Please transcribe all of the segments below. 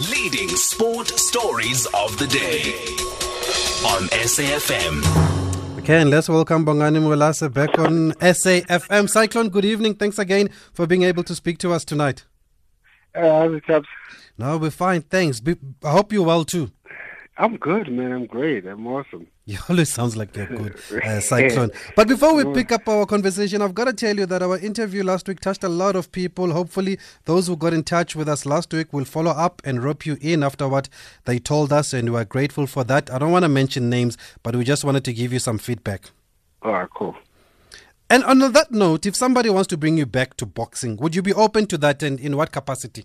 Leading sport stories of the day on SAFM. Okay, and let's welcome Bongani Mwelase back on SAFM. Cyclone, good evening. Thanks again for being able to speak to us tonight. Uh, how's it, chaps? No, we're fine, thanks. Be- I hope you're well too. I'm good, man. I'm great. I'm awesome. You always sounds like you're good, uh, Cyclone. But before we pick up our conversation, I've got to tell you that our interview last week touched a lot of people. Hopefully, those who got in touch with us last week will follow up and rope you in after what they told us, and we're grateful for that. I don't want to mention names, but we just wanted to give you some feedback. All right, cool. And on that note, if somebody wants to bring you back to boxing, would you be open to that, and in what capacity?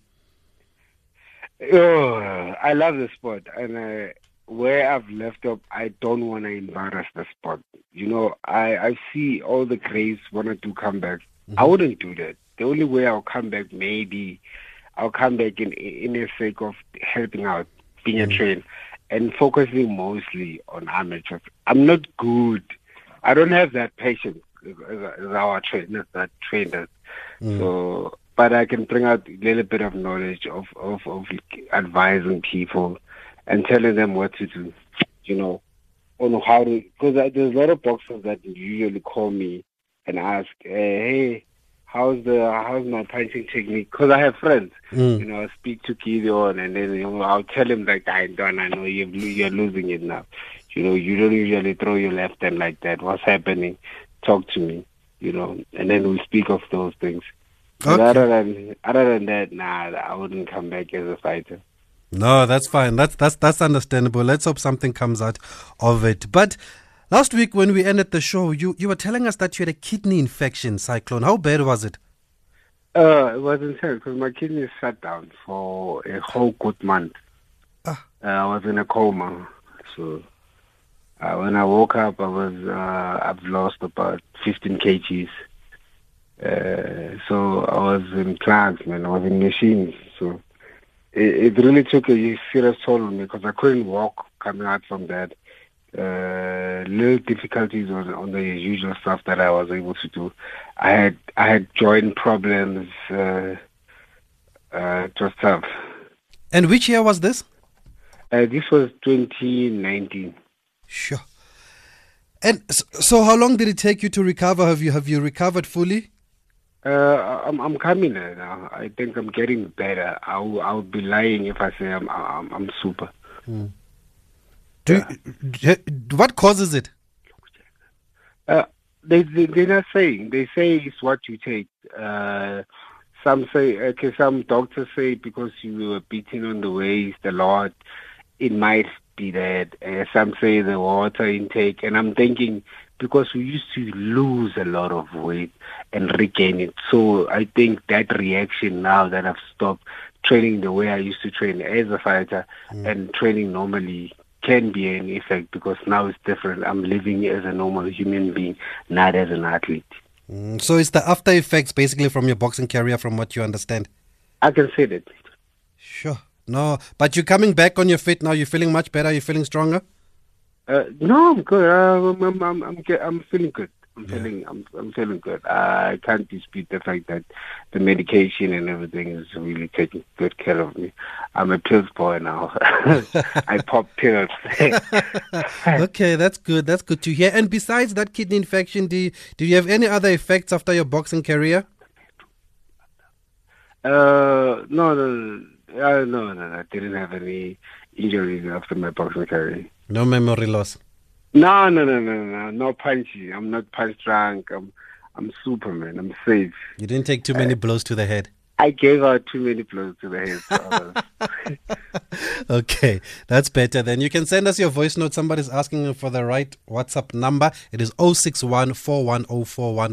Oh, I love the sport, and uh, where I've left up, I don't want to embarrass the sport. You know, I I see all the greats want to come back. I mm-hmm. wouldn't do that. The only way I'll come back, maybe, I'll come back in in the sake of helping out, being a mm. trainer, and focusing mostly on amateurs. I'm not good. I don't have that patience as, as our trainers that trained us. Mm. So, but I can bring out a little bit of knowledge of of, of advising people and telling them what to do. You know, on how to because there's a lot of boxers that usually call me and ask, "Hey, how's the how's my punching technique?" Because I have friends. Mm. You know, I speak to Gideon, and then you know I'll tell him like, "I don't. I know you're you're losing it now. You know, you don't usually throw your left hand like that. What's happening? Talk to me." You know, and then we speak of those things. But other than other than that, nah, I wouldn't come back as a fighter. No, that's fine. That's that's that's understandable. Let's hope something comes out of it. But last week when we ended the show, you you were telling us that you had a kidney infection, Cyclone. How bad was it? Uh, it was intense because my kidneys shut down for a whole good month. Ah. Uh, I was in a coma. So uh, when I woke up, I was uh, I've lost about 15 kgs. Uh, so I was in plugs, man. I was in machines. So it, it really took a serious toll on me because I couldn't walk coming out from that. Uh, little difficulties on, on the usual stuff that I was able to do. I had I had joint problems. Uh, uh, it was tough. And which year was this? Uh, this was 2019. Sure. And so, how long did it take you to recover? Have you have you recovered fully? Uh, I'm I'm coming now. I think I'm getting better. I'll I'll be lying if I say I'm I'm, I'm super. Do you- what causes it? Uh, they, they they're not saying. They say it's what you take. Uh, some say okay. Some doctors say because you were beating on the waist a lot, it might be that. Uh, some say the water intake, and I'm thinking because we used to lose a lot of weight and regain it. So I think that reaction now that I've stopped training the way I used to train as a fighter and training normally can be an effect because now it's different. I'm living as a normal human being, not as an athlete. Mm, So it's the after effects, basically, from your boxing career, from what you understand. I can say that. Sure. No, but you're coming back on your feet now. You're feeling much better. You're feeling stronger. Uh, no, I'm good. Uh, I'm, I'm, I'm, I'm, I'm feeling good. I'm feeling, I'm, I'm feeling good. I can't dispute the fact that the medication and everything is really taking good care of me. I'm a pills boy now. I pop pills. okay, that's good. That's good to hear. And besides that kidney infection, do you, do you have any other effects after your boxing career? uh, no, no, uh, no, no, I didn't have any injuries after my boxing career. No memory loss. No, no, no, no, no, no punchy. I'm not punch drunk. I'm, I'm Superman. I'm safe. You didn't take too many uh, blows to the head. I gave out too many blows to the head. Okay, that's better. Then you can send us your voice note. Somebody's asking for the right WhatsApp number. It is 061 4104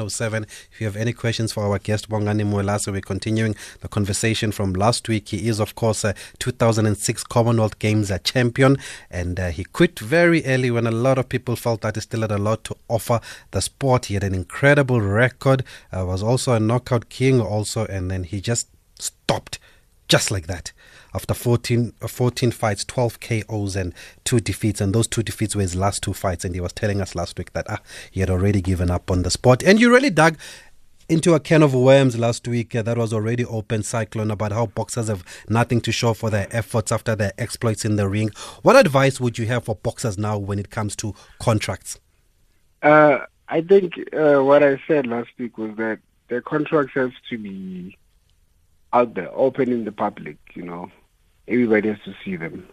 If you have any questions for our guest, Bongani Mwelase, we're continuing the conversation from last week. He is, of course, a 2006 Commonwealth Games uh, champion, and uh, he quit very early when a lot of people felt that he still had a lot to offer the sport. He had an incredible record, uh, was also a knockout king, also, and then he just stopped just like that after 14, uh, 14 fights 12 KOs and two defeats and those two defeats were his last two fights and he was telling us last week that ah, he had already given up on the sport and you really dug into a can of worms last week uh, that was already open, Cyclone, about how boxers have nothing to show for their efforts after their exploits in the ring. What advice would you have for boxers now when it comes to contracts? Uh, I think uh, what I said last week was that the contracts have to be out there, open in the public. You know, everybody has to see them.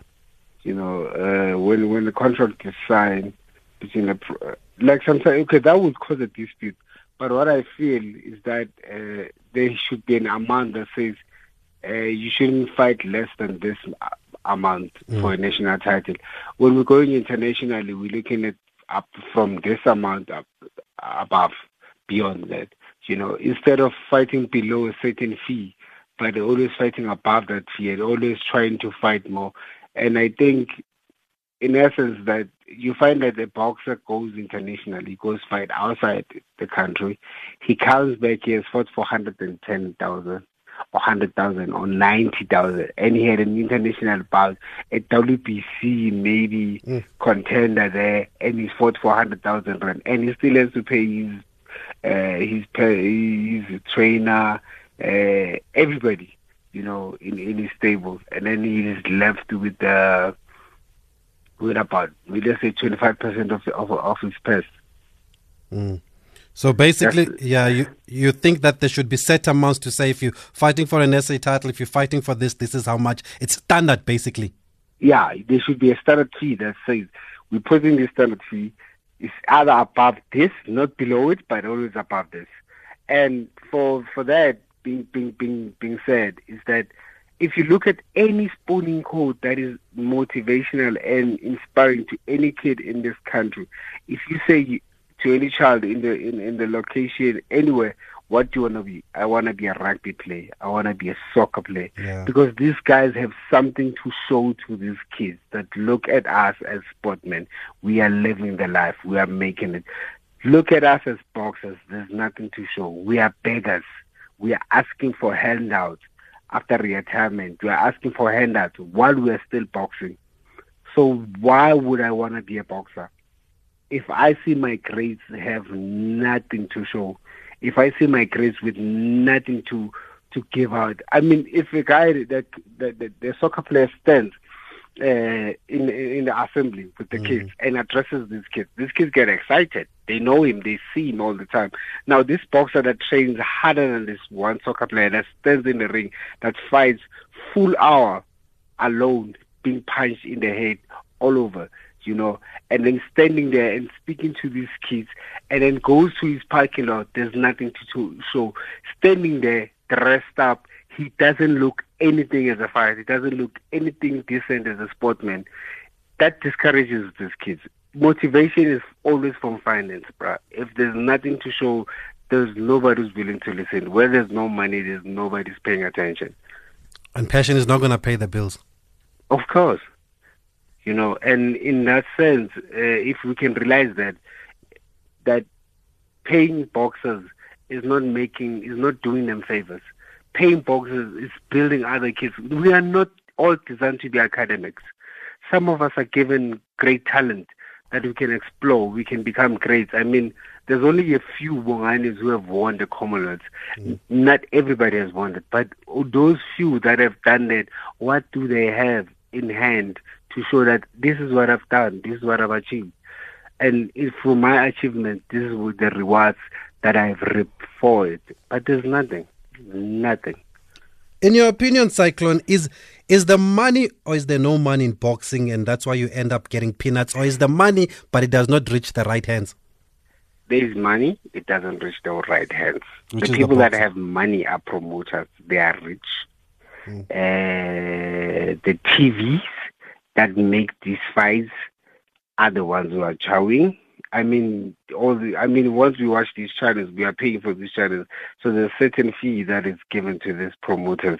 You know, uh, when when the contract is signed between the pro- like sometimes okay that would cause a dispute, but what I feel is that uh, there should be an amount that says uh, you shouldn't fight less than this amount mm. for a national title. When we're going internationally, we're looking at up from this amount up above, beyond that. You know, instead of fighting below a certain fee, but always fighting above that fee and always trying to fight more. And I think, in essence, that you find that the boxer goes internationally, he goes fight outside the country. He comes back, he has fought for 110,000 or 100,000 or 90,000 and he had an international bout at WBC maybe mm. contender there and he's fought for 100,000 rand and he still has to pay his uh, his, his trainer uh, everybody you know, in, in his stable. And then he is left with uh, with about, let's say, 25% of, of, of his purse. Mm. So basically, That's, yeah, you you think that there should be set amounts to say if you're fighting for an SA title, if you're fighting for this, this is how much. It's standard, basically. Yeah, there should be a standard fee that says we put in this standard fee. It's either above this, not below it, but always above this. And for for that, being being being being said is that if you look at any spawning code that is motivational and inspiring to any kid in this country, if you say to any child in the in, in the location anywhere, what do you want to be? I want to be a rugby player. I want to be a soccer player. Yeah. Because these guys have something to show to these kids that look at us as sportmen. We are living the life. We are making it. Look at us as boxers. There's nothing to show. We are beggars we are asking for handouts after retirement. We are asking for handouts while we are still boxing. So why would I want to be a boxer? If I see my grades have nothing to show, if I see my grades with nothing to to give out, I mean, if a guy that the, the soccer player stands uh, in in the assembly with the mm. kids and addresses these kids. These kids get excited. They know him. They see him all the time. Now, this boxer that trains harder than this one soccer player that stands in the ring, that fights full hour alone, being punched in the head all over, you know, and then standing there and speaking to these kids, and then goes to his parking lot. There's nothing to, to show. Standing there, dressed up, he doesn't look anything as a fighter. He doesn't look anything decent as a sportsman. That discourages these kids. Motivation is always from finance, bro. If there's nothing to show, there's nobody who's willing to listen. Where there's no money, there's nobody's paying attention. And passion is not going to pay the bills. Of course. You know, and in that sense, uh, if we can realize that, that paying boxers is not making, is not doing them favors paying boxes is building other kids. We are not all designed to be academics. Some of us are given great talent that we can explore. We can become great. I mean, there's only a few Bonganis who have won the Commonwealth. Mm. Not everybody has won it, but those few that have done that, what do they have in hand to show that this is what I've done, this is what I've achieved? And for my achievement, this is with the rewards that I've reaped for it. But there's nothing. Nothing. In your opinion, Cyclone, is is the money or is there no money in boxing and that's why you end up getting peanuts? Or is the money but it does not reach the right hands? There is money, it doesn't reach the right hands. Which the people the that have money are promoters, they are rich. Mm. Uh, the TVs that make these fights are the ones who are chowing I mean, all the, I mean, once we watch these channels, we are paying for these channels. So there's a certain fee that is given to these promoters.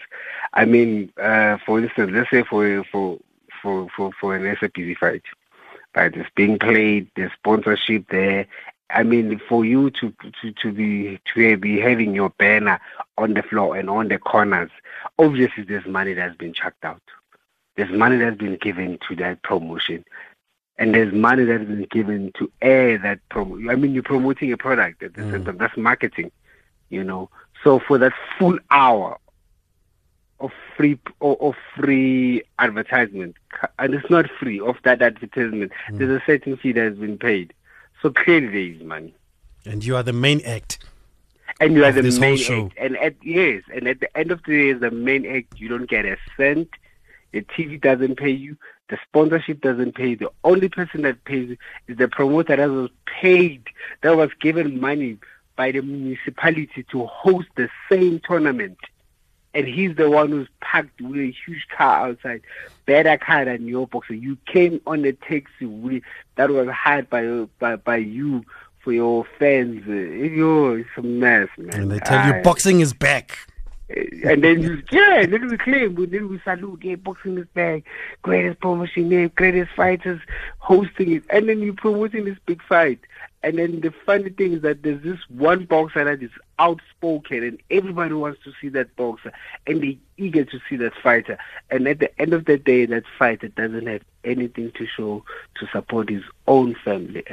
I mean, uh, for instance, let's say for, for, for, for, for an SAPZ fight, right? It's being played, there's sponsorship there. I mean, for you to, to, to be, to be having your banner on the floor and on the corners, obviously there's money that's been chucked out. There's money that's been given to that promotion and there's money that has been given to air that promo. I mean, you're promoting a product at the mm. same time. That's marketing. you know. So for that full hour of free or of free advertisement, and it's not free of that advertisement. Mm. There's a certain fee that has been paid. So clearly there is money. And you are the main act. And you are the main act. And at yes, and at the end of the day, as the main act, you don't get a cent. The TV doesn't pay you. The sponsorship doesn't pay. The only person that pays is the promoter that was paid, that was given money by the municipality to host the same tournament. And he's the one who's packed with a huge car outside, better car than your boxer. You came on a taxi with, that was hired by, by by you for your fans. Eh, yo, it's a mess, man. And they tell you boxing is back. Eh, and then you, yeah, and then we claim, and then we salute, yeah, boxing is back, greatest promotion name, greatest fighters hosting it, and then you promoting this big fight. And then the funny thing is that there's this one boxer that is outspoken, and everybody wants to see that boxer, and they're eager to see that fighter. And at the end of the day, that fighter doesn't have anything to show to support his own family.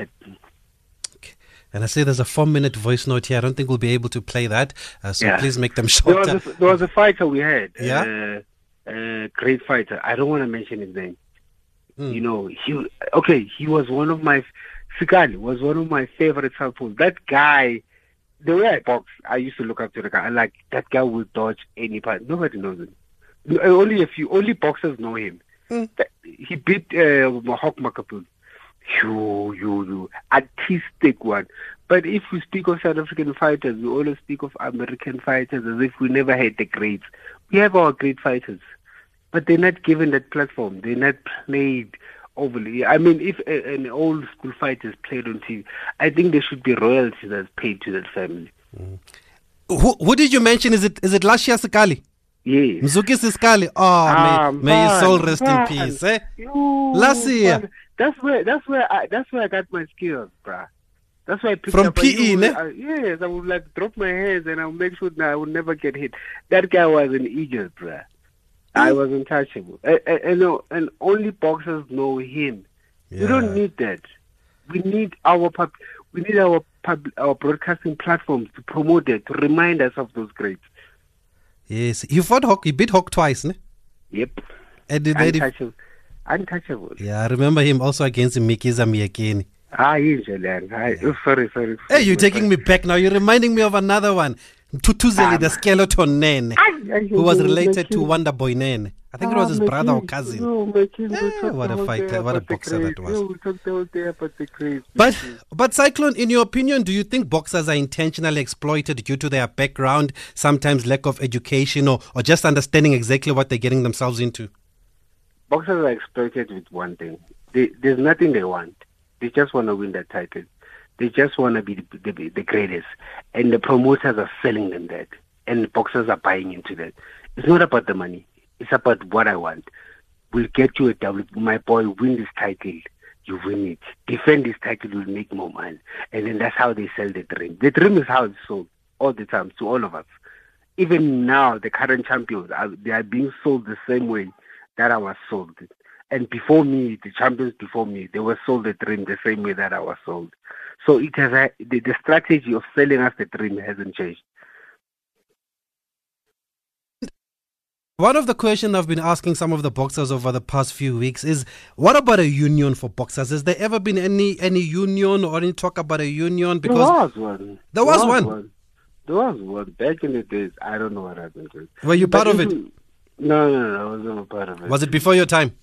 And I say there's a four minute voice note here. I don't think we'll be able to play that. Uh, so yeah. please make them shorter. There was, a, there was a fighter we had. Yeah. Uh, uh, great fighter. I don't want to mention his name. Mm. You know, he okay. He was one of my Sikali was one of my favorite southpaws. That guy, the way I box, I used to look up to the guy. I like that guy will dodge any part. Nobody knows him. Only a few, only boxers know him. Mm. He beat uh, Makapu you, you, you, artistic one. But if we speak of South African fighters, we always speak of American fighters as if we never had the greats. We have our great fighters, but they're not given that platform. They're not played overly. I mean, if a, an old school fighter is played on TV, I think there should be royalties that's paid to that family. Mm. Who, who did you mention? Is it is it Lashia Sekali? Yes. Mzukisi Sikali. Oh, ah, may, may his soul rest man. in peace. Eh? Last year. That's where that's where I that's where I got my skills, bruh. That's why I picked From up PE, ne? I, yes, I would like drop my hands and I would make sure that I would never get hit. That guy was an idiot, bruh. I mm. was untouchable. And, and, and only boxers know him. Yeah. We don't need that. We need our pub, we need our pub, our broadcasting platforms to promote it, to remind us of those greats. Yes, you fought Hawk. You beat Hawk twice, ne? Yep. And did untouchable. Yeah, I remember him also against Mikiza Miyekeni. Ah, usually. Yeah. Oh, sorry, sorry. Hey, you're taking me back now. You're reminding me of another one. Tutuzeli, the skeleton Nene, who was related to Wonder Boy Nene. I think it was his ah, brother or cousin. yeah, what a fighter, what a boxer that was. But, but Cyclone, in your opinion, do you think boxers are intentionally exploited due to their background, sometimes lack of education, or, or just understanding exactly what they're getting themselves into? Boxers are exploited with one thing. They, there's nothing they want. They just want to win that title. They just want to be the, the, the greatest. And the promoters are selling them that. And the boxers are buying into that. It's not about the money. It's about what I want. We'll get you a W. My boy, win this title. You win it. Defend this title, you'll make more money. And then that's how they sell the dream. The dream is how it's sold all the time to all of us. Even now, the current champions, are, they are being sold the same way that I was sold. And before me, the champions before me, they were sold the dream the same way that I was sold. So it has a, the, the strategy of selling us the dream hasn't changed. One of the questions I've been asking some of the boxers over the past few weeks is, what about a union for boxers? Has there ever been any any union or any talk about a union? Because there was one. There was, there was one. one. There was one back in the days. I don't know what happened to it. Were you part but of it? No, no, no, I was never part of it. Was it before your time?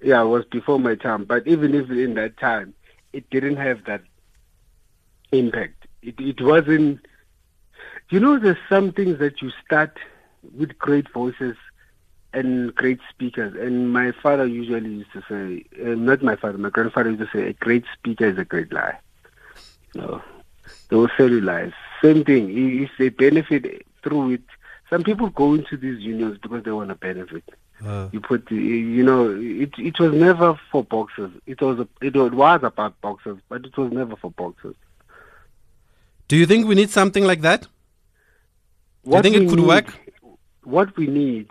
Yeah, it was before my time. But even if in that time, it didn't have that impact. It it wasn't. You know, there's some things that you start with great voices and great speakers. And my father usually used to say, uh, not my father, my grandfather used to say, a great speaker is a great lie. No, they will sell you lies. Same thing. If they benefit through it, some people go into these unions because they want to benefit. Uh. You put, you know, it it was never for boxers. It was a, it was about boxers, but it was never for boxers. Do you think we need something like that? Do you think it could need, work? What we need,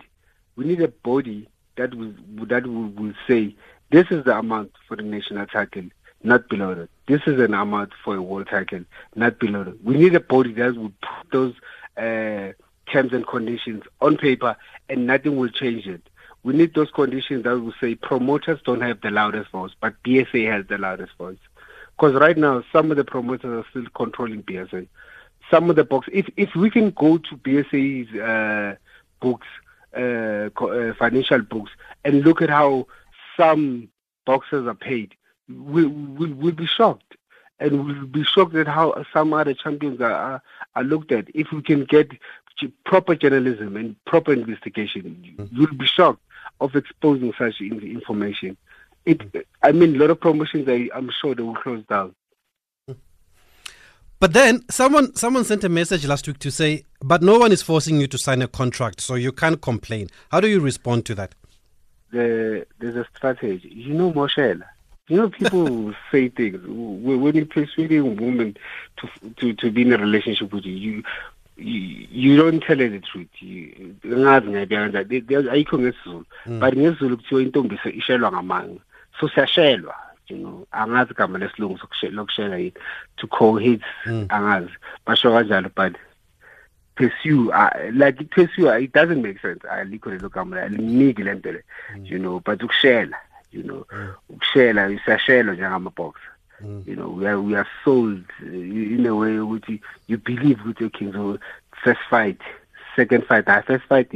we need a body that will that will, will say this is the amount for the national title. not below that. This is an amount for a world title, not below that. We need a body that will put those uh, terms and conditions on paper, and nothing will change it. We need those conditions that will say promoters don't have the loudest voice, but BSA has the loudest voice. Because right now, some of the promoters are still controlling BSA. Some of the books, if if we can go to BSA's uh, books, uh, uh, financial books, and look at how some boxers are paid, we, we, we'll be shocked. And we'll be shocked at how some other champions are, are, are looked at. If we can get proper journalism and proper investigation, mm-hmm. you'll be shocked of exposing such information. It, I mean, a lot of promotions, I, I'm sure they will close down. But then someone someone sent a message last week to say, but no one is forcing you to sign a contract, so you can't complain. How do you respond to that? The, there's a strategy. You know, Moshela. You know, people say things when you're persuading a woman to to to be in a relationship with you. You you, you don't tell her the truth. Ngazi ngiyabiyana ayikho ngesizulu. Mm. but ngesizulu kuthiwa intombi ishelwa ngamanga. So siyashelwa you know. Angazi igama lesilungu lokushela yini. To cohate mm. angazi. Basho kanjalo but pursue uh, like pursue it doesn't make sense. Alikho lelo gama aliniki le mm. you know. But ukushela you know. Ukushela isashelo njengama-boxer Mm. You know, we are we are sold in a way which you believe with your king. So first fight, second fight, I first fight,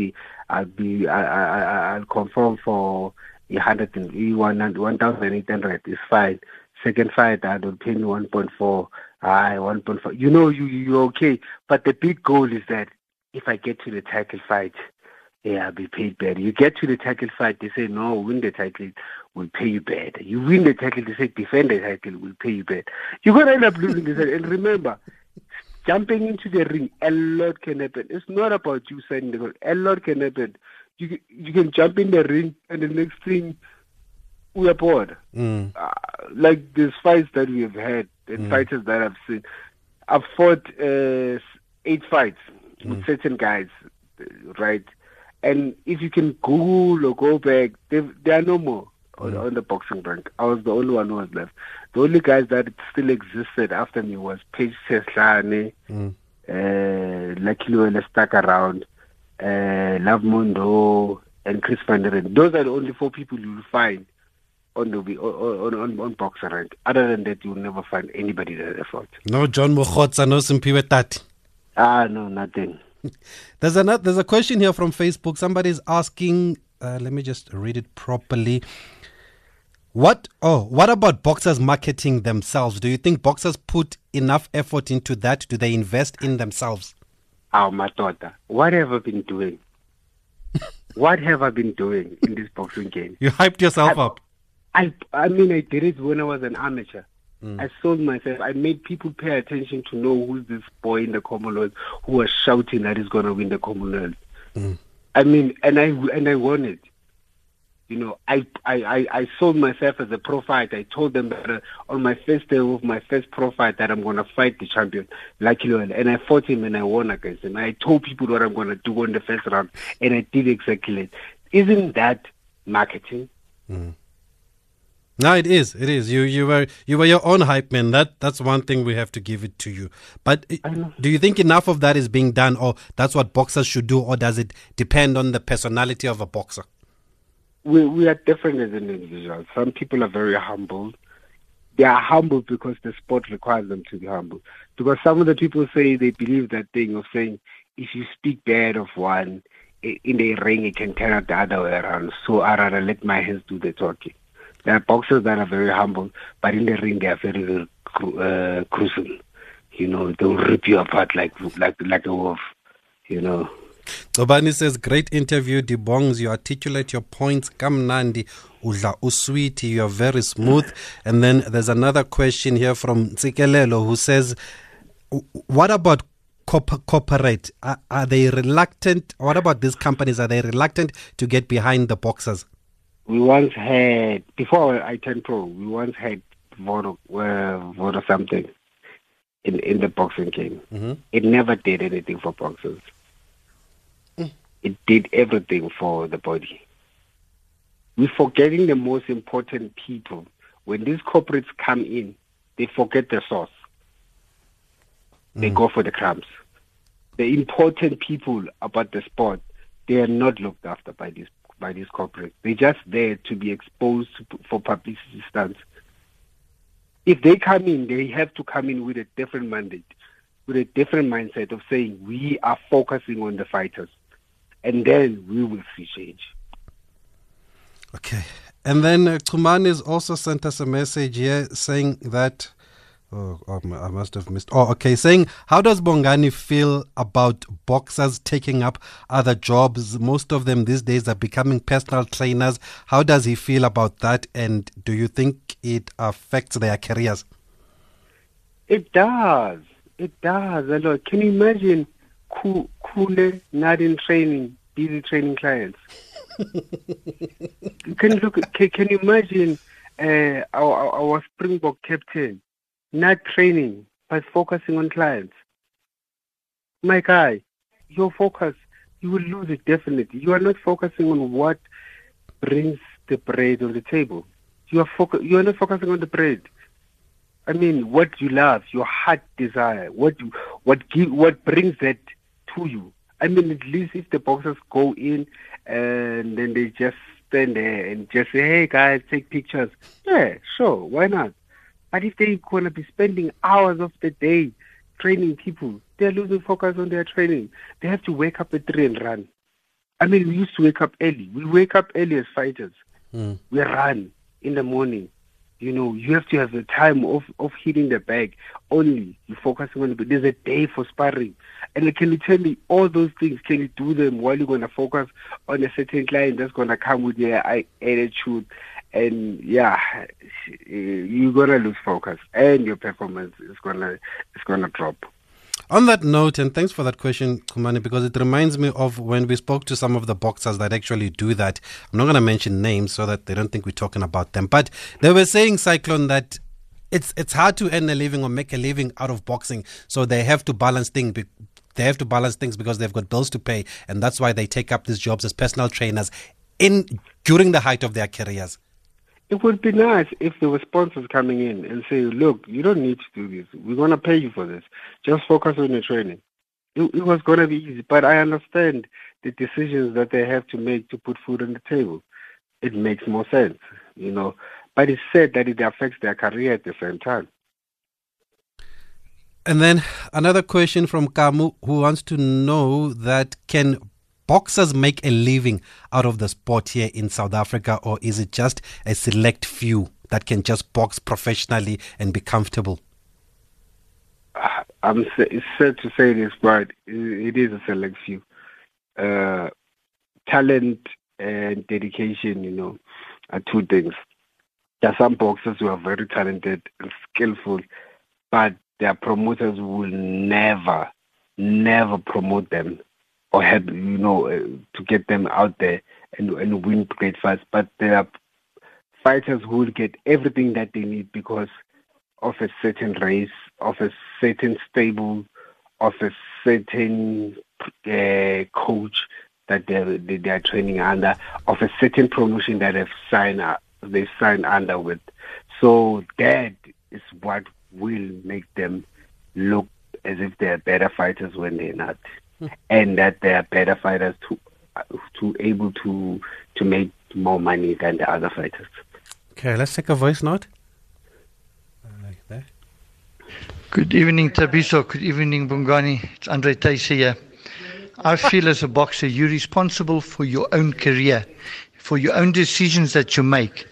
I'll be I I I'll confirm for a hundred and one thousand eight hundred is fine. Second fight, I will pay me one point four. I one point four. You know, you you're okay. But the big goal is that if I get to the title fight, yeah, I'll be paid better. You get to the title fight, they say, no, win the title, we'll pay you better. You win the title, they say, defend the title, we'll pay you better. You're going to end up losing this. And remember, jumping into the ring, a lot can happen. It's not about you signing the A lot can happen. You, you can jump in the ring, and the next thing, we are bored. Mm. Uh, like these fights that we have had, and mm. fighters that I've seen. I've fought uh, eight fights mm. with certain guys, right? And if you can Google or go back, there are no more on, mm. on, the boxing rank. I was the only one who was left. The only guys that still existed after me was Paige Seslane, mm. uh, Lucky Luele stuck around, uh, Love Mundo, and Chris Van der Those are the only four people you will find on the on on, on boxer rank. Other than that, you will never find anybody that fought. No John Mokhotsa, no Simpiwe Tati. Ah, no, nothing. there's another. There's a question here from Facebook. Somebody's asking. Uh, let me just read it properly. What? Oh, what about boxers marketing themselves? Do you think boxers put enough effort into that? Do they invest in themselves? Oh, my daughter, what have I been doing? what have I been doing in this boxing game? You hyped yourself I, up. I, I mean, I did it when I was an amateur. Mm. I sold myself. I made people pay attention to know who's this boy in the Commonwealth who was shouting that he's going to win the Commonwealth. Mm. I mean, and I and I won it. You know, I, I, I, I sold myself as a pro fighter. I told them that uh, on my first day of my first pro fight that I'm going to fight the champion, Lucky Loyal. And I fought him and I won against him. I told people what I'm going to do in the first round, and I did exactly it. Isn't that marketing? Mm. No, it is. It is. You you were you were your own hype man. That that's one thing we have to give it to you. But do you think enough of that is being done, or that's what boxers should do, or does it depend on the personality of a boxer? We we are different as an individual. Some people are very humble. They are humble because the sport requires them to be humble. Because some of the people say they believe that thing of saying if you speak bad of one in the ring, it can turn out the other way around. So I rather let my hands do the talking. There are boxers that are very humble, but in the ring they are very, very uh. You know, they'll rip you apart like like like a wolf. You know. Obani says, great interview, Dibongs. You articulate your points. Kamnandi, Ula Uswiti, you are very smooth. And then there's another question here from Tsikelelo who says, what about corporate? Are, are, they reluctant? What about these companies? Are they reluctant to get behind the boxers? We once had before I turned pro, we once had vote uh, something in in the boxing game. Mm-hmm. It never did anything for boxers. Mm. It did everything for the body. We're forgetting the most important people when these corporates come in, they forget the source. They Mm. go for the crumbs. The important people about the sport, they are not looked after by these by these corporates. They're just there to be exposed for publicity stunts. If they come in, they have to come in with a different mandate, with a different mindset of saying we are focusing on the fighters, and then we will see change. Okay. And then uh, has also sent us a message here saying that. Oh, oh, I must have missed. Oh, okay. Saying, how does Bongani feel about boxers taking up other jobs? Most of them these days are becoming personal trainers. How does he feel about that? And do you think it affects their careers? It does. It does a lot. Can you imagine Ku- Kule not in training, busy training clients? can you look? Can, can you imagine uh, our, our our Springbok captain not training but focusing on clients? My guy, your focus, you will lose it definitely. You are not focusing on what brings the bread on the table. You are focu- You are not focusing on the bread. I mean, what you love, your heart desire, what you, what give, what brings that to you. I mean, at least if the boxers go in and then they just stand there and just say, "Hey guys, take pictures." Yeah, sure, why not? But if they're gonna be spending hours of the day training people, they're losing focus on their training. They have to wake up at three and run. I mean, we used to wake up early. We wake up early as fighters. Mm. We run in the morning. You know, you have to have the time of, of hitting the bag only. You're focusing on it. There's a day for sparring. And can you tell me all those things, can you do them while you're going to focus on a certain client that's going to come with their attitude? And yeah, you're to lose focus and your performance is to is gonna drop. On that note, and thanks for that question, Kumani, because it reminds me of when we spoke to some of the boxers that actually do that. I'm not going to mention names so that they don't think we're talking about them, but they were saying, Cyclone, that it's it's hard to earn a living or make a living out of boxing, so they have to balance things. They have to balance things because they've got bills to pay, and that's why they take up these jobs as personal trainers in during the height of their careers. It would be nice if there were sponsors coming in and say, look, you don't need to do this. We're going to pay you for this. Just focus on your training. It, it was going to be easy, but I understand the decisions that they have to make to put food on the table. It makes more sense, you know. But it's said that it affects their career at the same time. And then another question from Kamu who wants to know that can boxers make a living out of the sport here in South Africa or is it just a select few that can just box professionally and be comfortable? I'm it's sad to say this, but it, is a select few. Uh, talent and dedication, you know, are two things. There are some boxers who are very talented and skillful, but their promoters will never, never promote them or have, you know, uh, to get them out there and, and win great fights. But there are fighters who will get everything that they need because of a certain race, of a certain stable, of a certain uh, coach that they're, they are training under, of a certain promotion that they've signed up, they signed under with. So that is what will make them look as if they are better fighters when they're not, and that they are better fighters to to able to to make more money than the other fighters. Okay, let's take a voice note. Like. Good evening, Tabiso. Good evening, Bongani. It's Andre Thysse here. I feel as a boxer, you're responsible for your own career, for your own decisions that you make.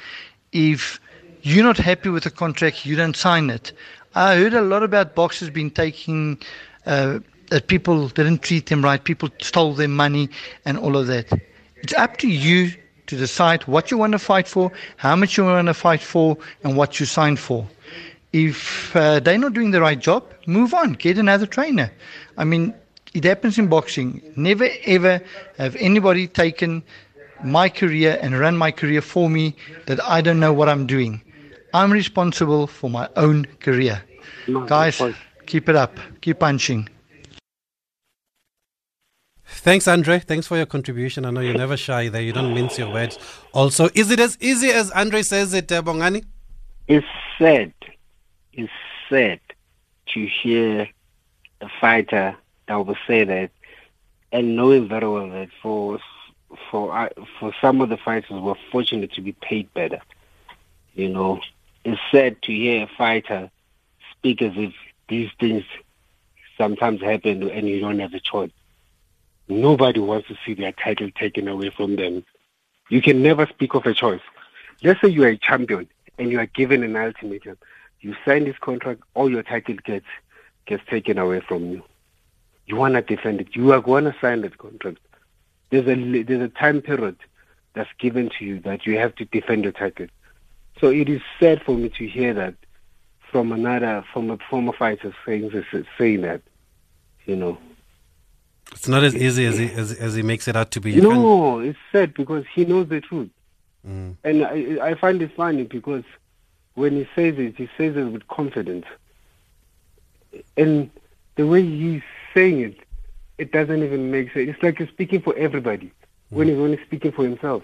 If you're not happy with the contract, you don't sign it. I heard a lot about boxers being taking, uh, that people didn't treat them right, people stole their money, and all of that. It's up to you to decide what you want to fight for, how much you want to fight for, and what you sign for if uh, they're not doing the right job, move on, get another trainer. I mean, it happens in boxing. Never ever have anybody taken my career and run my career for me that I don't know what I'm doing. I'm responsible for my own career. No, Guys, keep it up, keep punching. Thanks, Andre. Thanks for your contribution. I know you're never shy there. You don't mince your words. Also, is it as easy as Andre says it, uh, Bongani? It's sad. It's sad to hear a fighter that will say that, and knowing very well that for for uh, for some of the fighters were fortunate to be paid better. You know, it's sad to hear a fighter speak as if these things sometimes happen and you don't have a choice. Nobody wants to see their title taken away from them. You can never speak of a choice. Let's say you are a champion and you are given an ultimatum. You sign this contract, all your title gets gets taken away from you. You want to defend it. You are going to sign that contract. There's a there's a time period that's given to you that you have to defend your title. So it is sad for me to hear that from another from a former fighter saying this, saying that, you know. It's not as easy as he, as, as he makes it out to be. You no, it's sad because he knows the truth. Mm. And I, I find it funny because when he says it, he says it with confidence. And the way he's saying it, it doesn't even make sense. It's like he's speaking for everybody mm. when he's only speaking for himself.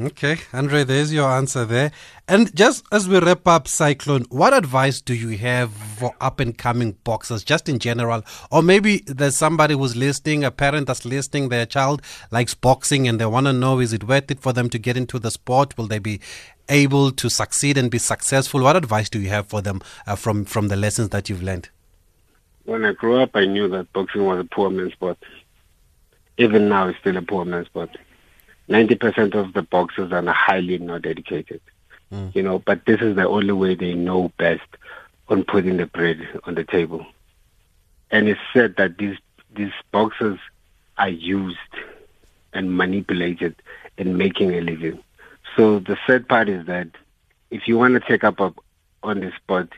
Okay, Andre, there's your answer there. And just as we wrap up Cyclone, what advice do you have for up and coming boxers, just in general? Or maybe there's somebody who's listening, a parent that's listening, their child likes boxing and they want to know is it worth it for them to get into the sport? Will they be able to succeed and be successful? What advice do you have for them uh, from, from the lessons that you've learned? When I grew up, I knew that boxing was a poor man's sport. Even now, it's still a poor man's sport 90% of the boxers are highly not educated. Mm. You know, but this is the only way they know best on putting the bread on the table. And it's said that these these boxers are used and manipulated in making a living. So the sad part is that if you want to take up on the spot,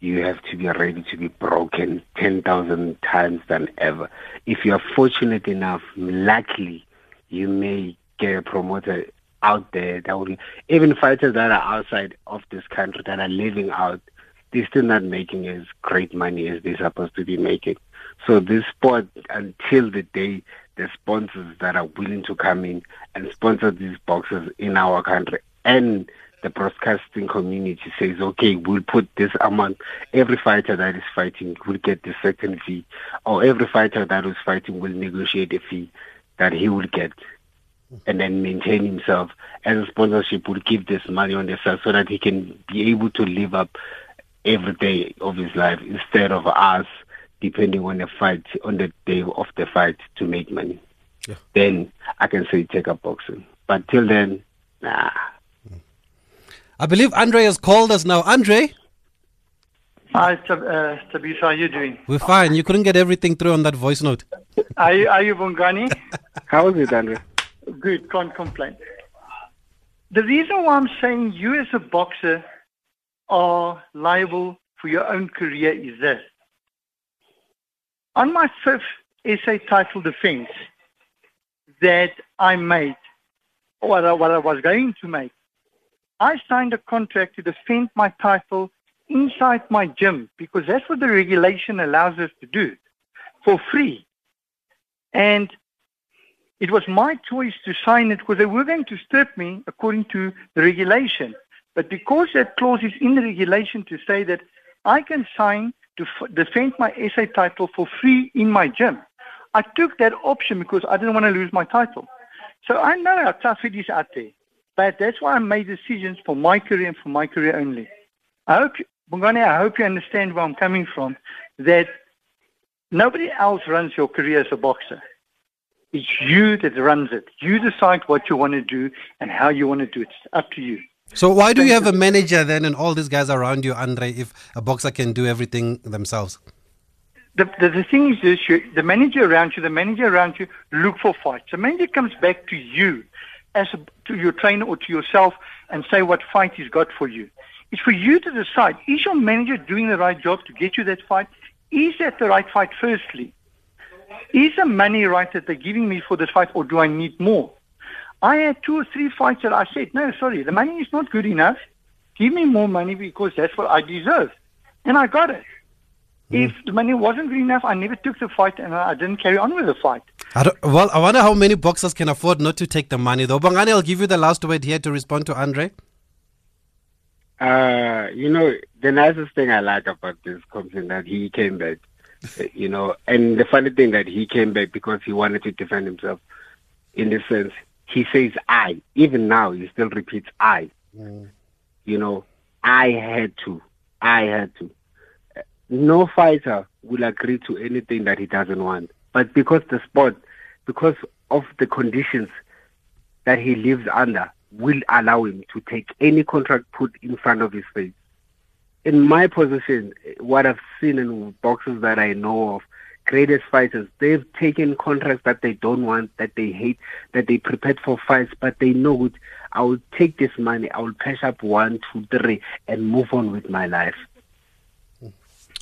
you have to be ready to be broken 10,000 times than ever. If you are fortunate enough, luckily, you may get a promoter out there that will even fighters that are outside of this country that are living out they're still not making as great money as they're supposed to be making. So this sport until the day the sponsors that are willing to come in and sponsor these boxers in our country and the broadcasting community says, okay, we'll put this amount. Every fighter that is fighting will get the certain fee, or every fighter that is fighting will negotiate a fee that he will get and then maintain himself as a sponsorship will give this money on the side so that he can be able to live up every day of his life instead of us depending on the fight on the day of the fight to make money. Yeah. Then I can say take up boxing. But till then, nah. I believe Andre has called us now. Andre? Hi, Tab- uh, Tabisa, how are you doing? We're fine. You couldn't get everything through on that voice note. are you, are you Bongani? how is it, Andre? Good, can't complain. The reason why I'm saying you as a boxer are liable for your own career is this. On my fifth SA title defense that I made, what I, what I was going to make, I signed a contract to defend my title inside my gym because that's what the regulation allows us to do for free. And it was my choice to sign it because they were going to strip me according to the regulation. But because that clause is in the regulation to say that I can sign to f- defend my SA title for free in my gym, I took that option because I didn't want to lose my title. So I know how tough it is out there. But that's why I made decisions for my career and for my career only. I hope, you, Bongani, I hope you understand where I'm coming from, that nobody else runs your career as a boxer. It's you that runs it. You decide what you want to do and how you want to do it. It's up to you. So why do you have a manager then and all these guys around you, Andre, if a boxer can do everything themselves? The, the, the thing is this, you, the manager around you, the manager around you look for fights. The manager comes back to you as a, to your trainer or to yourself and say what fight he's got for you. It's for you to decide, is your manager doing the right job to get you that fight? Is that the right fight firstly? Is the money right that they're giving me for this fight, or do I need more? I had two or three fights that I said, no, sorry, the money is not good enough. Give me more money because that's what I deserve. And I got it. Mm. If the money wasn't good enough, I never took the fight and I didn't carry on with the fight. I well, I wonder how many boxers can afford not to take the money, though. Bongani, I'll give you the last word here to respond to Andre. Uh, you know, the nicest thing I like about this comes in that he came back. You know, and the funny thing that he came back because he wanted to defend himself. In this sense, he says I. Even now, he still repeats I. Mm. You know, I had to. I had to. No fighter will agree to anything that he doesn't want. But because the sport, because of the conditions that he lives under, will allow him to take any contract put in front of his face. In my position, what I've seen in boxes that I know of, greatest fighters, they've taken contracts that they don't want, that they hate, that they prepared for fights, but they know. I will take this money, I will cash up one, two, three, and move on with my life.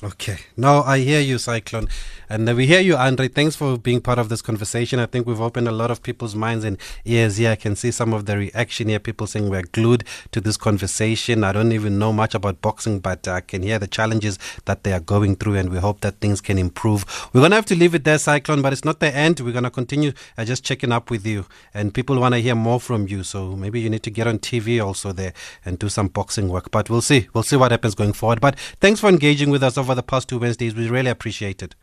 Okay. No, I hear you, Cyclone. And we hear you, Andre. Thanks for being part of this conversation. I think we've opened a lot of people's minds and ears here. I can see some of the reaction here. People saying we're glued to this conversation. I don't even know much about boxing, but I can hear the challenges that they are going through, and we hope that things can improve. We're going to have to leave it there, Cyclone, but it's not the end. We're going to continue uh, just checking up with you. And people want to hear more from you. So maybe you need to get on TV also there and do some boxing work. But we'll see. We'll see what happens going forward. But thanks for engaging with us over the past two Wednesdays. We really appreciate it.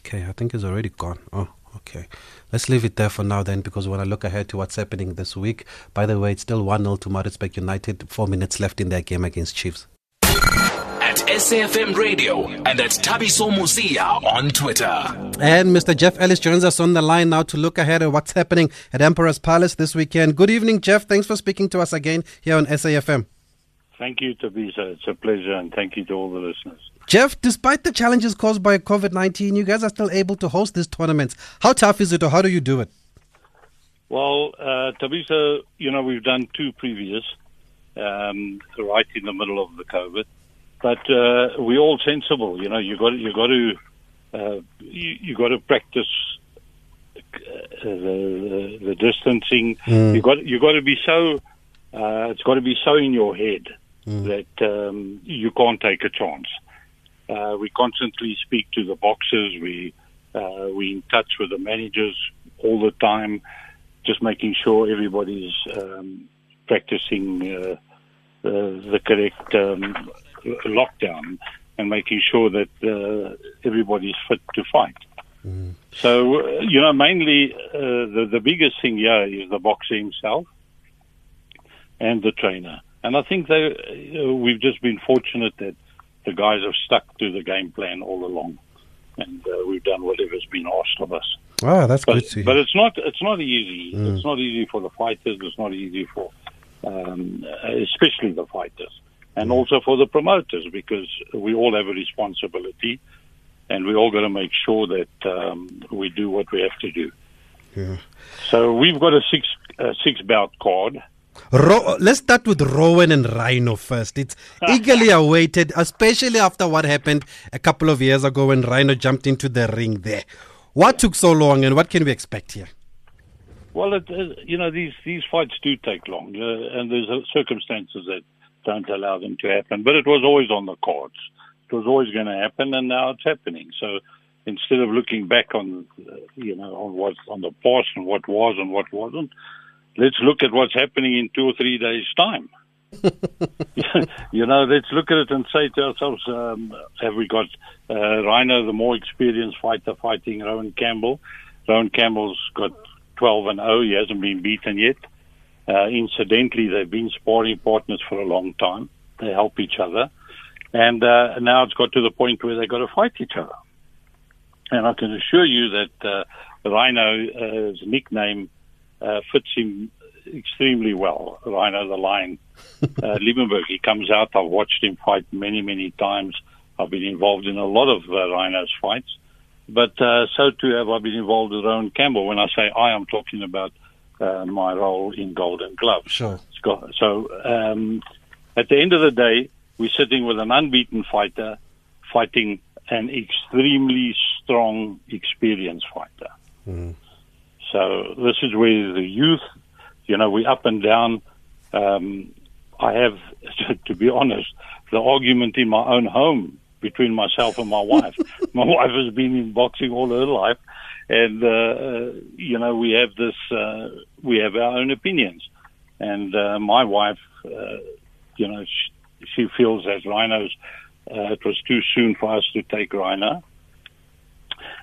Okay, I think it's already gone. Oh, okay. Let's leave it there for now then because when I look ahead to what's happening this week. By the way, it's still 1 0 to Maritzburg United. Four minutes left in their game against Chiefs. At SAFM Radio and at Thabiso Mosia on Twitter. And Mr. Jeff Ellis joins us on the line now to look ahead at what's happening at Emperor's Palace this weekend. Good evening, Jeff. Thanks for speaking to us again here on SAFM. Thank you, Tabisa. It's a pleasure, and thank you to all the listeners. Jeff, despite the challenges caused by COVID 19, you guys are still able to host these tournaments. How tough is it, or how do you do it? Well, uh, Tabisa, you know, we've done two previous, um, right in the middle of the COVID, but uh, we're all sensible. You know, you got you got to uh, you, you got to practice uh, the, the, the distancing. Mm. You got you got to be so. Uh, it's got to be so in your head that um, you can't take a chance. Uh, we constantly speak to the boxers. We uh, we in touch with the managers all the time, just making sure everybody's um, practicing uh, the, the correct um, lockdown and making sure that uh, everybody's fit to fight. So uh, you know, mainly uh, the the biggest thing here is the boxer himself and the trainer. And I think they, uh, we've just been fortunate that the guys have stuck to the game plan all along, and uh, we've done whatever's been asked of us. Ah, that's But, good to but it's not it's not easy. It's not easy for the fighters. It's not easy for, um, especially the fighters, and also for the promoters because we all have a responsibility, and we all got to make sure that um, we do what we have to do. Yeah. So we've got a six uh, six bout card. Ro- let's start with Rowan and Rhino first. It's eagerly awaited, especially after what happened a couple of years ago when Rhino jumped into the ring there. What took so long and what can we expect here? Well, it, uh, you know these these fights do take long, uh, and there's uh, circumstances that don't allow them to happen. But it was always on the cards. It was always going to happen, and now it's happening. So instead of looking back on, uh, you know, on what on the past and what was and what wasn't, let's look at what's happening in two or three days' time. you know, let's look at it and say to ourselves, um, have we got uh, Rhino, the more experienced fighter, fighting Rowan Campbell? Rowan Campbell's got 12 and 0. He hasn't been beaten yet. Uh, incidentally, they've been sparring partners for a long time. They help each other. And uh, now it's got to the point where they've got to fight each other. And I can assure you that uh, Rhino's nickname uh, fits him extremely well. Rhino the Lion. Uh, Liebenberg, he comes out. I've watched him fight many, many times. I've been involved in a lot of uh, Rhino's fights. But uh, so too have I been involved with Rowan Campbell. When I say I, I'm talking about uh, my role in Golden Gloves. Sure. So um, at the end of the day, we're sitting with an unbeaten fighter fighting an extremely strong, experienced fighter. So this is where the youth, you know, we up and down. Um, I have, to be honest, the argument in my own home between myself and my wife. my wife has been in boxing all her life, and uh, you know, we have this, uh, we have our own opinions. And uh, my wife uh, you know, she, she feels that Rhino's, uh, it was too soon for us to take Rhino.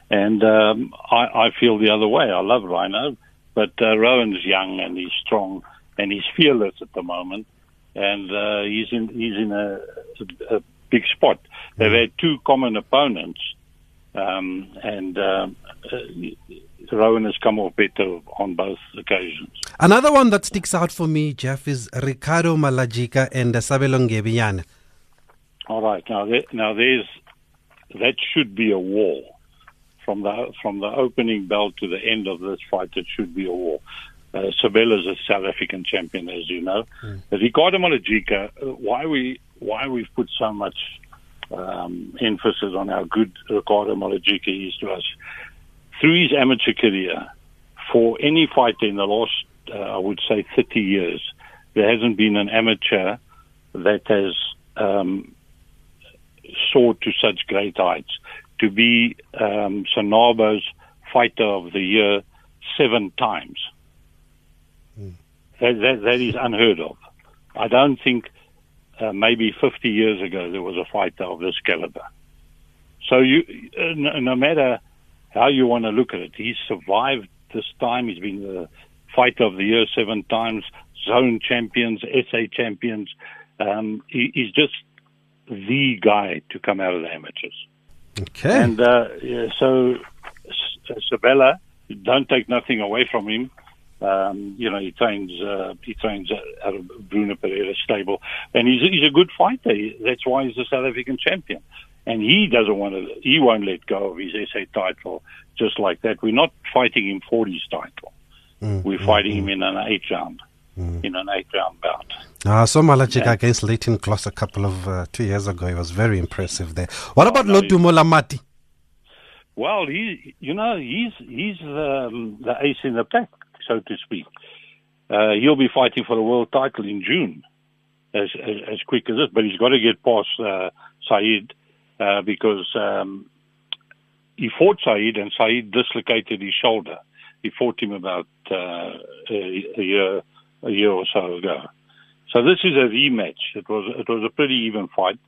And um, I, I feel the other way. I love Rhino, but uh, Rowan's young and he's strong and he's fearless at the moment. And uh, he's in he's in a, a, big spot. They've had two common opponents, um, and um, uh, Rowan has come off better on both occasions. Another one that sticks out for me, Jeff, is Ricardo Malajika and Sabelo Ngebinyana. All right, now there, now there's that should be a war from the from the opening bell to the end of this fight. It should be a war. Uh, Sabella is a South African champion, as you know. Mm. Ricardo Malajika, uh, why we why we've put so much um, emphasis on how good Ricardo Malajika is to us through his amateur career. For any fighter in the last, uh, I would say, 30 years, there hasn't been an amateur that has um, soared to such great heights. To be um, SANABO's fighter of the year seven times. Mm. That, that, that is unheard of. I don't think uh, maybe 50 years ago there was a fighter of this caliber. So you, uh, no, no matter how you want to look at it, he's survived this time. He's been the fighter of the year seven times, zone champions, SA champions. Um, he, he's just the guy to come out of the amateurs. Okay. And uh, yeah, so Sabella, don't take nothing away from him. Um, you know, he trains uh, he trains out of Bruno Pereira stable, and he's he's a good fighter. That's why he's a South African champion, and he doesn't want to. He won't let go of his SA title just like that. We're not fighting him for his title. Mm, We're mm, fighting mm. him in an eight round, mm. in an eight round bout. I saw Malajika yeah. against Leighton Kloss a couple of uh, two years ago. He was very impressive there. What oh, about no, Lamati? Well, he, you know, he's he's um, the ace in the pack so to speak. Uh, he'll be fighting for the world title in June, as, as, as quick as this. But he's got to get past uh, Saeed uh, because um, he fought Saeed and Saeed dislocated his shoulder. He fought him about uh, a, a year a year or so ago. So this is a rematch. It was it was a pretty even fight.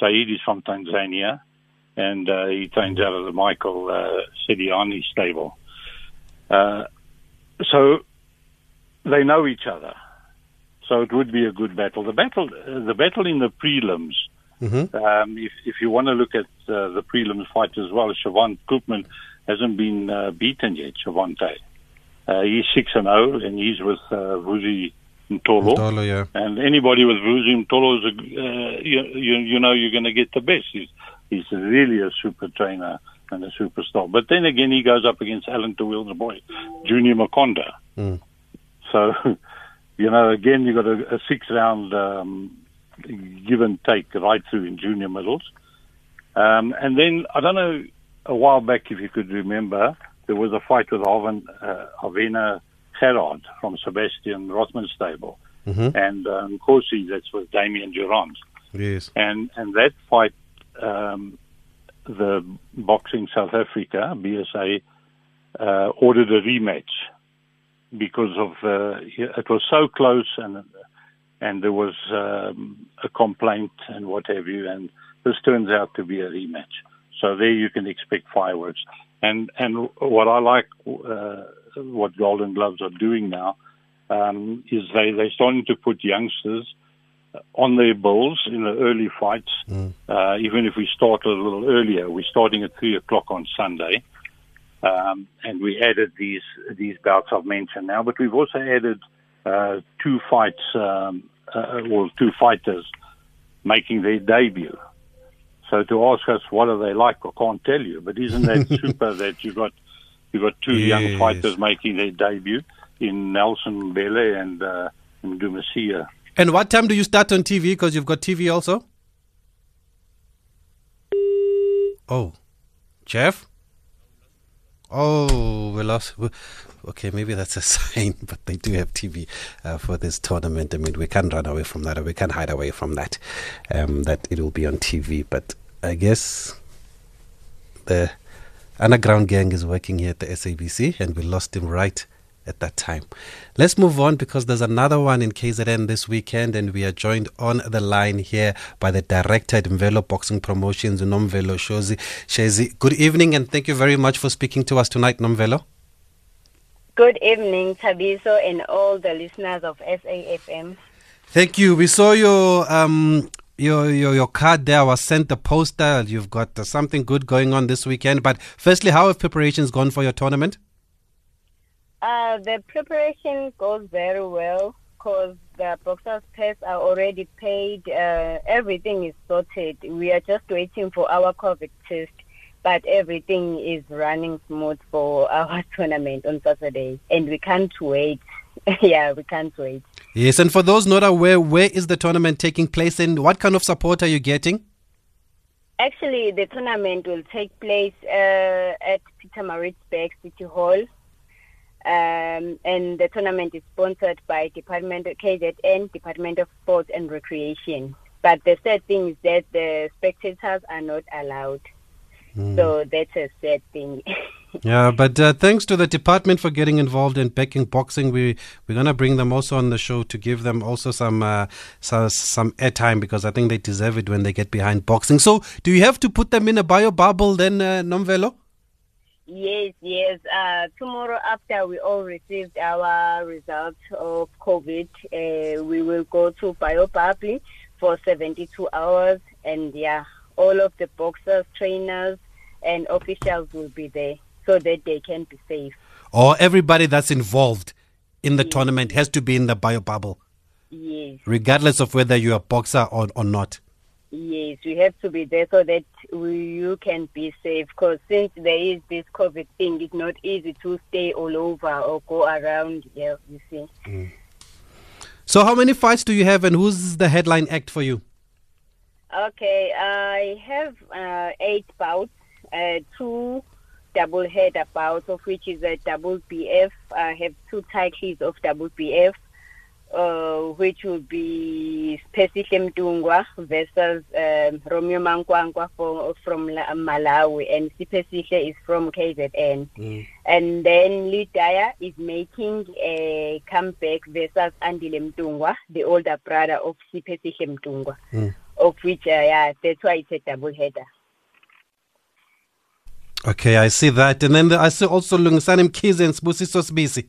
Saeed is from Tanzania, and uh, he trains out of the Michael uh, Sidiani stable. Uh, so they know each other. So it would be a good battle. The battle, the battle in the prelims. Mm-hmm. Um, if, if you want to look at uh, the prelims fight as well, Siobhan Koopman hasn't been uh, beaten yet. Shavante, uh, he's six and zero, oh, and he's with uh, Vusi Mtolo. Mtolo, yeah. And anybody with Vusi Mtolo is a, uh, you, you, you know you're going to get the best. He's he's really a super trainer and a superstar. But then again, he goes up against Alan Terwilliger boy, Junior Makonda. Mm. So, you know, again, you've got a, a six round um, give and take right through in junior middles. Um, and then, I don't know, a while back, if you could remember, there was a fight with Alvin, uh, Alvina Gerard from Sebastiaan Rothmann stable. Mm-hmm. And um, Corsi, that's with Damien Durand. Yes. And, and that fight, um, the Boxing South Africa, BSA, uh, ordered a rematch because of uh, it was so close and and there was um, a complaint and what have you, and this turns out to be a rematch. So there you can expect fireworks. And and what I like, uh, what Golden Gloves are doing now, um, is they they're starting to put youngsters on their bills in the early fights. Mm. Uh, even if we start a little earlier, we're starting at three o'clock on Sunday, um, and we added these these bouts I've mentioned now. But we've also added uh, two fights, um, uh, well, two fighters making their debut. So to ask us what are they like, I can't tell you. But isn't that super that you got you got two yes. young fighters making their debut in Nelson Bele and uh, in Dumasia. And what time do you start on TV? Because you've got TV also. Oh, Jeff. Oh, we lost. Okay, maybe that's a sign, but they do have TV uh, for this tournament. I mean, we can't run away from that, or we can't hide away from that. Um, that it will be on TV, but I guess the underground gang is working here at the SABC, and we lost him right at that time. Let's move on because there's another one in KZN this weekend, and we are joined on the line here by the director at Mvelo Boxing Promotions, Nomvelo Shozi. Shezi, good evening, and thank you very much for speaking to us tonight, Nomvelo. Good evening, Thabiso, and all the listeners of SAFM. Thank you. We saw your um, your, your your card there was sent the poster. You've got uh, something good going on this weekend. But firstly, how have preparations gone for your tournament? Uh, the preparation goes very well because the boxers' tests are already paid. Uh, everything is sorted. We are just waiting for our COVID test, but everything is running smooth for our tournament on Saturday, and we can't wait. yeah, we can't wait. Yes, and for those not aware, where is the tournament taking place and what kind of support are you getting? Actually, the tournament will take place uh, at Pietermaritzburg City Hall. Um, and the tournament is sponsored by Department of KZN, Department of Sport and Recreation. But the sad thing is that the spectators are not allowed. Mm. So that's a sad thing. yeah, but uh, thanks to the department for getting involved in backing boxing. We we're gonna bring them also on the show to give them also some uh, some, some airtime because I think they deserve it when they get behind boxing. So, do you have to put them in a bio bubble then, uh, Nomvelo? Yes, yes. Uh, tomorrow, after we all received our results of COVID, uh, we will go to biobubble for 72 hours, and yeah, all of the boxers, trainers, and officials will be there so that they can be safe. Or everybody that's involved in the yes. tournament has to be in the bio bubble. Yes. Regardless of whether you're a boxer or, or not. Yes, we have to be there so that we, you can be safe. Because since there is this COVID thing, it's not easy to stay all over or go around. Yeah, you see. Mm. So, how many fights do you have, and who's the headline act for you? Okay, I have uh, eight bouts, uh, two double header bouts, of which is a double BF. I have two titles of double BF, uh, which will be Siphesihle Mtungwa versus um, Romeo Mankwangwa from, from Malawi, and Siphesihle is from KZN. Mm. And then Lidaya is making a comeback versus Andile Mtungwa, the older brother of Siphesihle Mtungwa. Mm of which, uh, yeah, that's why it's a double header. Okay, I see that. And then the, I see also Lungisani Mkhize and Sibusiso Sibisi.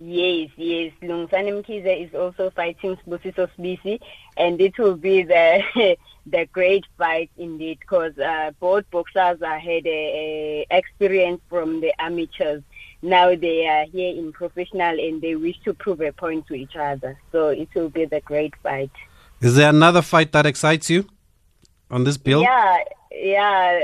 Yes, yes. Lungisani Mkhize is also fighting Sibusiso Sibisi, and it will be the the great fight indeed, because uh, both boxers had a, a experience from the amateurs. Now they are here in professional, and they wish to prove a point to each other. So it will be the great fight. Is there another fight that excites you on this bill? Yeah, yeah.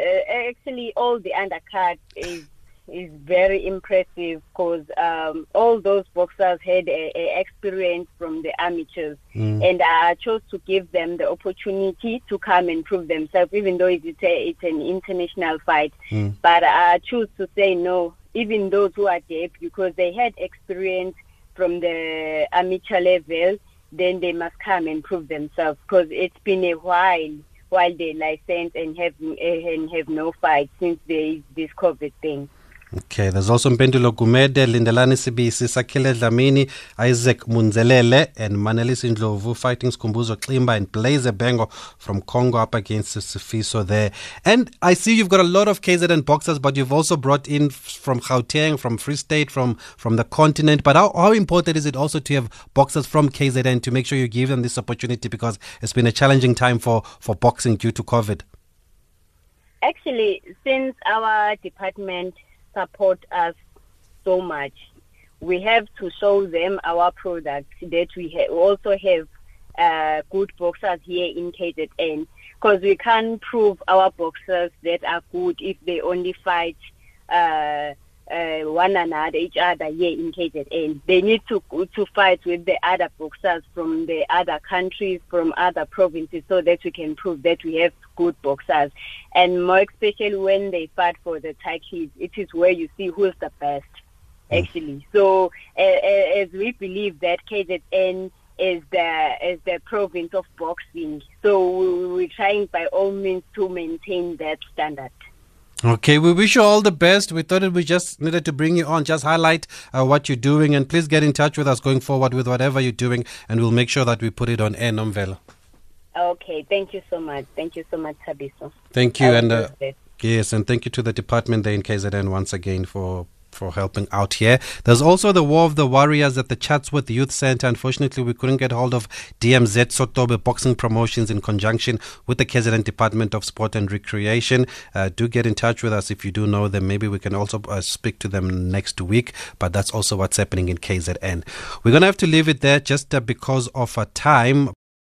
Actually, all the undercard is is very impressive because um, all those boxers had a, a experience from the amateurs, mm. and I chose to give them the opportunity to come and prove themselves, even though it's a, it's an international fight. Mm. But I choose to say no, even those who are deaf, because they had experience from the amateur level then they must come and prove themselves because it's been a while while they license and have and have no fight since there is this COVID thing. Okay, there's also Mpendulo Gumede, Lindelani Sibisi, Sakhile Dlamini, Isaac Munzelele, and Manelis Ndlovu fighting Skumbuzo Klimba and Blaze Bengo from Congo up against Sifiso there. And I see you've got a lot of KZN boxers, but you've also brought in from Gauteng, from Free State, from, from the continent. But how, how important is it also to have boxers from KZN to make sure you give them this opportunity because it's been a challenging time for, for boxing due to COVID? Actually, since our department support us so much. We have to show them our products that we ha- also have uh, good boxers here in KZN because we can't prove our boxers that are good if they only fight uh, uh, one another, each other here in KZN. They need to to fight with the other boxers from the other countries, from other provinces, so that we can prove that we have good boxers. And more especially when they fight for the titles, it is where you see who's the best, mm. actually. So uh, as we believe that KZN is the is the province of boxing, so we're trying by all means to maintain that standard. Okay, we wish you all the best. We thought that we just needed to bring you on, just highlight uh, what you're doing, and please get in touch with us going forward with whatever you're doing, and we'll make sure that we put it on air, Nomvelo. Okay, thank you so much. Thank you so much, Thabiso. Thank you, and uh, yes, and thank you to the department there in KZN once again for for helping out here. There's also the War of the Warriors at the Chatsworth Youth Center. Unfortunately, we couldn't get hold of DMZ Sotobe Boxing Promotions in conjunction with the KZN Department of Sport and Recreation. Uh, do get in touch with us if you do know them. Maybe we can also uh, speak to them next week, but that's also what's happening in KZN. We're going to have to leave it there just uh, because of uh, time.